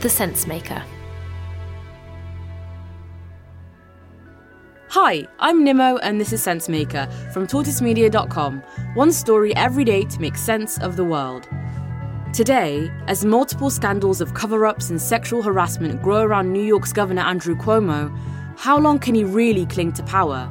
The Sensemaker. Hi, I'm Nimo, and this is Sensemaker from tortoisemedia.com. One story every day to make sense of the world. Today, as multiple scandals of cover ups and sexual harassment grow around New York's Governor Andrew Cuomo, how long can he really cling to power?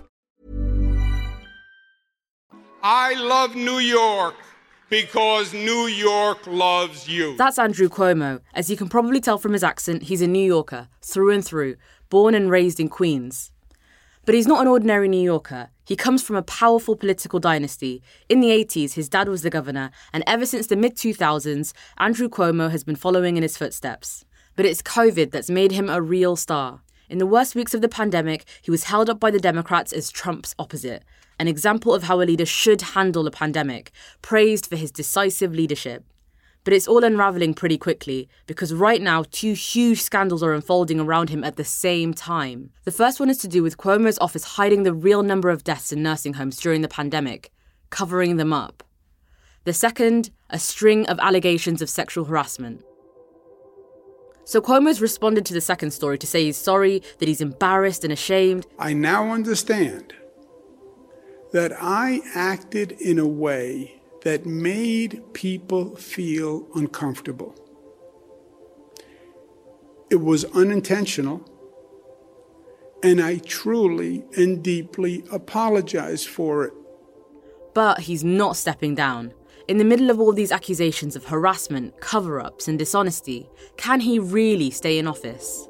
I love New York because New York loves you. That's Andrew Cuomo. As you can probably tell from his accent, he's a New Yorker, through and through, born and raised in Queens. But he's not an ordinary New Yorker. He comes from a powerful political dynasty. In the 80s, his dad was the governor, and ever since the mid 2000s, Andrew Cuomo has been following in his footsteps. But it's COVID that's made him a real star. In the worst weeks of the pandemic, he was held up by the Democrats as Trump's opposite, an example of how a leader should handle a pandemic, praised for his decisive leadership. But it's all unraveling pretty quickly because right now, two huge scandals are unfolding around him at the same time. The first one is to do with Cuomo's office hiding the real number of deaths in nursing homes during the pandemic, covering them up. The second, a string of allegations of sexual harassment. So Cuomo's responded to the second story to say he's sorry, that he's embarrassed and ashamed. I now understand that I acted in a way that made people feel uncomfortable. It was unintentional, and I truly and deeply apologize for it. But he's not stepping down. In the middle of all these accusations of harassment, cover ups, and dishonesty, can he really stay in office?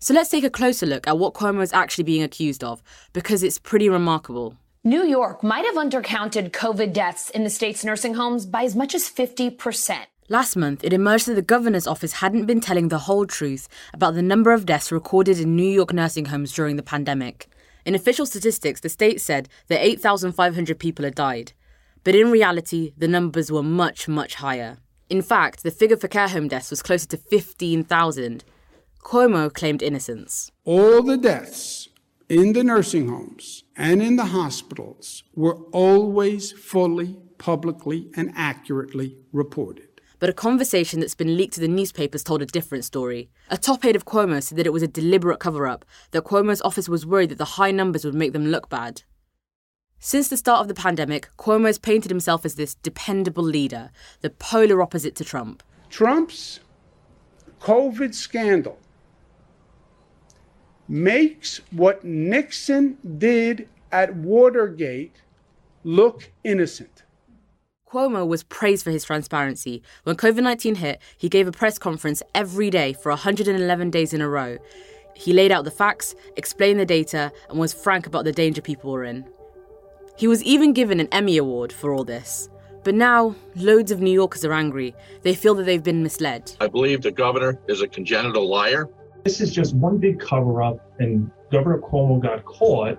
So let's take a closer look at what Cuomo is actually being accused of, because it's pretty remarkable. New York might have undercounted COVID deaths in the state's nursing homes by as much as 50%. Last month, it emerged that the governor's office hadn't been telling the whole truth about the number of deaths recorded in New York nursing homes during the pandemic. In official statistics, the state said that 8,500 people had died. But in reality, the numbers were much, much higher. In fact, the figure for care home deaths was closer to 15,000. Cuomo claimed innocence. All the deaths in the nursing homes and in the hospitals were always fully, publicly, and accurately reported. But a conversation that's been leaked to the newspapers told a different story. A top aide of Cuomo said that it was a deliberate cover up, that Cuomo's office was worried that the high numbers would make them look bad. Since the start of the pandemic, Cuomo has painted himself as this dependable leader, the polar opposite to Trump. Trump's COVID scandal makes what Nixon did at Watergate look innocent. Cuomo was praised for his transparency. When COVID 19 hit, he gave a press conference every day for 111 days in a row. He laid out the facts, explained the data, and was frank about the danger people were in. He was even given an Emmy Award for all this. But now, loads of New Yorkers are angry. They feel that they've been misled. I believe the governor is a congenital liar. This is just one big cover up, and Governor Cuomo got caught.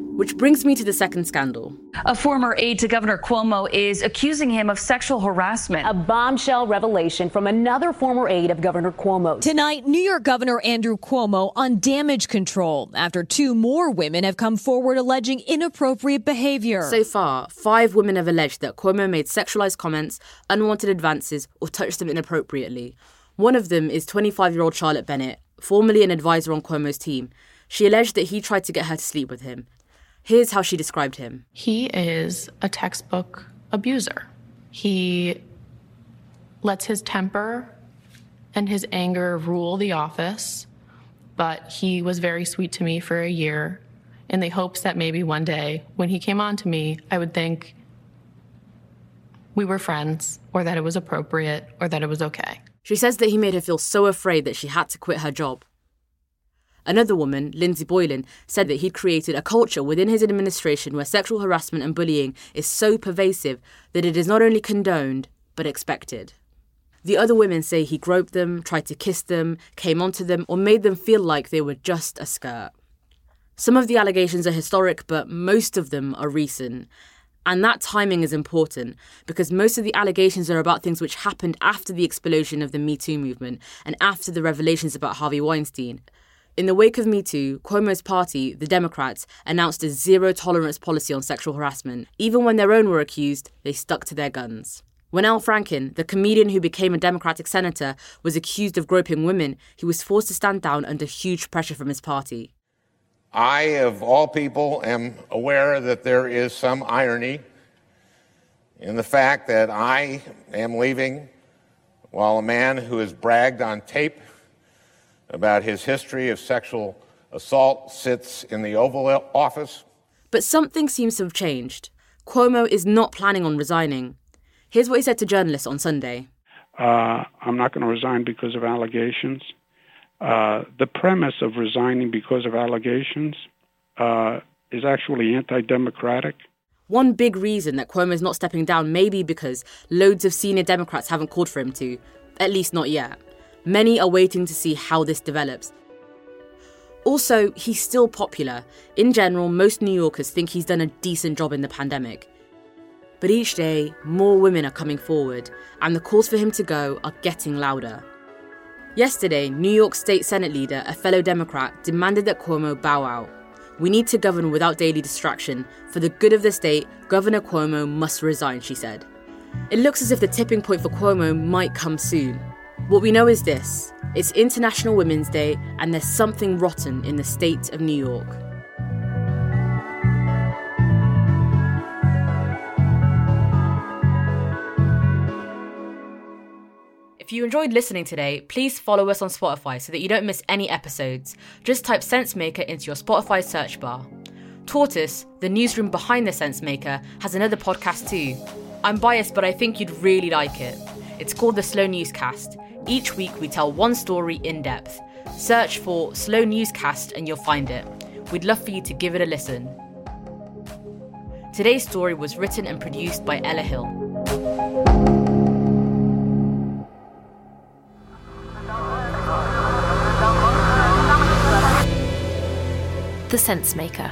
Which brings me to the second scandal. A former aide to Governor Cuomo is accusing him of sexual harassment. A bombshell revelation from another former aide of Governor Cuomo. Tonight, New York Governor Andrew Cuomo on damage control after two more women have come forward alleging inappropriate behavior. So far, five women have alleged that Cuomo made sexualized comments, unwanted advances, or touched them inappropriately. One of them is 25 year old Charlotte Bennett, formerly an advisor on Cuomo's team. She alleged that he tried to get her to sleep with him. Here's how she described him He is a textbook abuser. He lets his temper and his anger rule the office, but he was very sweet to me for a year in the hopes that maybe one day when he came on to me, I would think we were friends or that it was appropriate or that it was okay. She says that he made her feel so afraid that she had to quit her job. Another woman, Lindsey Boylan, said that he'd created a culture within his administration where sexual harassment and bullying is so pervasive that it is not only condoned, but expected. The other women say he groped them, tried to kiss them, came onto them, or made them feel like they were just a skirt. Some of the allegations are historic, but most of them are recent. And that timing is important because most of the allegations are about things which happened after the explosion of the Me Too movement and after the revelations about Harvey Weinstein. In the wake of Me Too, Cuomo's party, the Democrats, announced a zero tolerance policy on sexual harassment. Even when their own were accused, they stuck to their guns. When Al Franken, the comedian who became a Democratic senator, was accused of groping women, he was forced to stand down under huge pressure from his party. I, of all people, am aware that there is some irony in the fact that I am leaving while a man who has bragged on tape about his history of sexual assault sits in the Oval Office. But something seems to have changed. Cuomo is not planning on resigning. Here's what he said to journalists on Sunday. Uh, I'm not going to resign because of allegations. Uh, the premise of resigning because of allegations uh, is actually anti democratic. One big reason that Cuomo is not stepping down may be because loads of senior Democrats haven't called for him to, at least not yet. Many are waiting to see how this develops. Also, he's still popular. In general, most New Yorkers think he's done a decent job in the pandemic. But each day, more women are coming forward, and the calls for him to go are getting louder. Yesterday, New York State Senate leader, a fellow Democrat, demanded that Cuomo bow out. We need to govern without daily distraction. For the good of the state, Governor Cuomo must resign, she said. It looks as if the tipping point for Cuomo might come soon. What we know is this it's International Women's Day, and there's something rotten in the state of New York. If you enjoyed listening today, please follow us on Spotify so that you don't miss any episodes. Just type Sensemaker into your Spotify search bar. Tortoise, the newsroom behind the Sensemaker, has another podcast too. I'm biased, but I think you'd really like it. It's called the Slow Newscast. Each week we tell one story in depth. Search for Slow Newscast and you'll find it. We'd love for you to give it a listen. Today's story was written and produced by Ella Hill. The Sense Maker.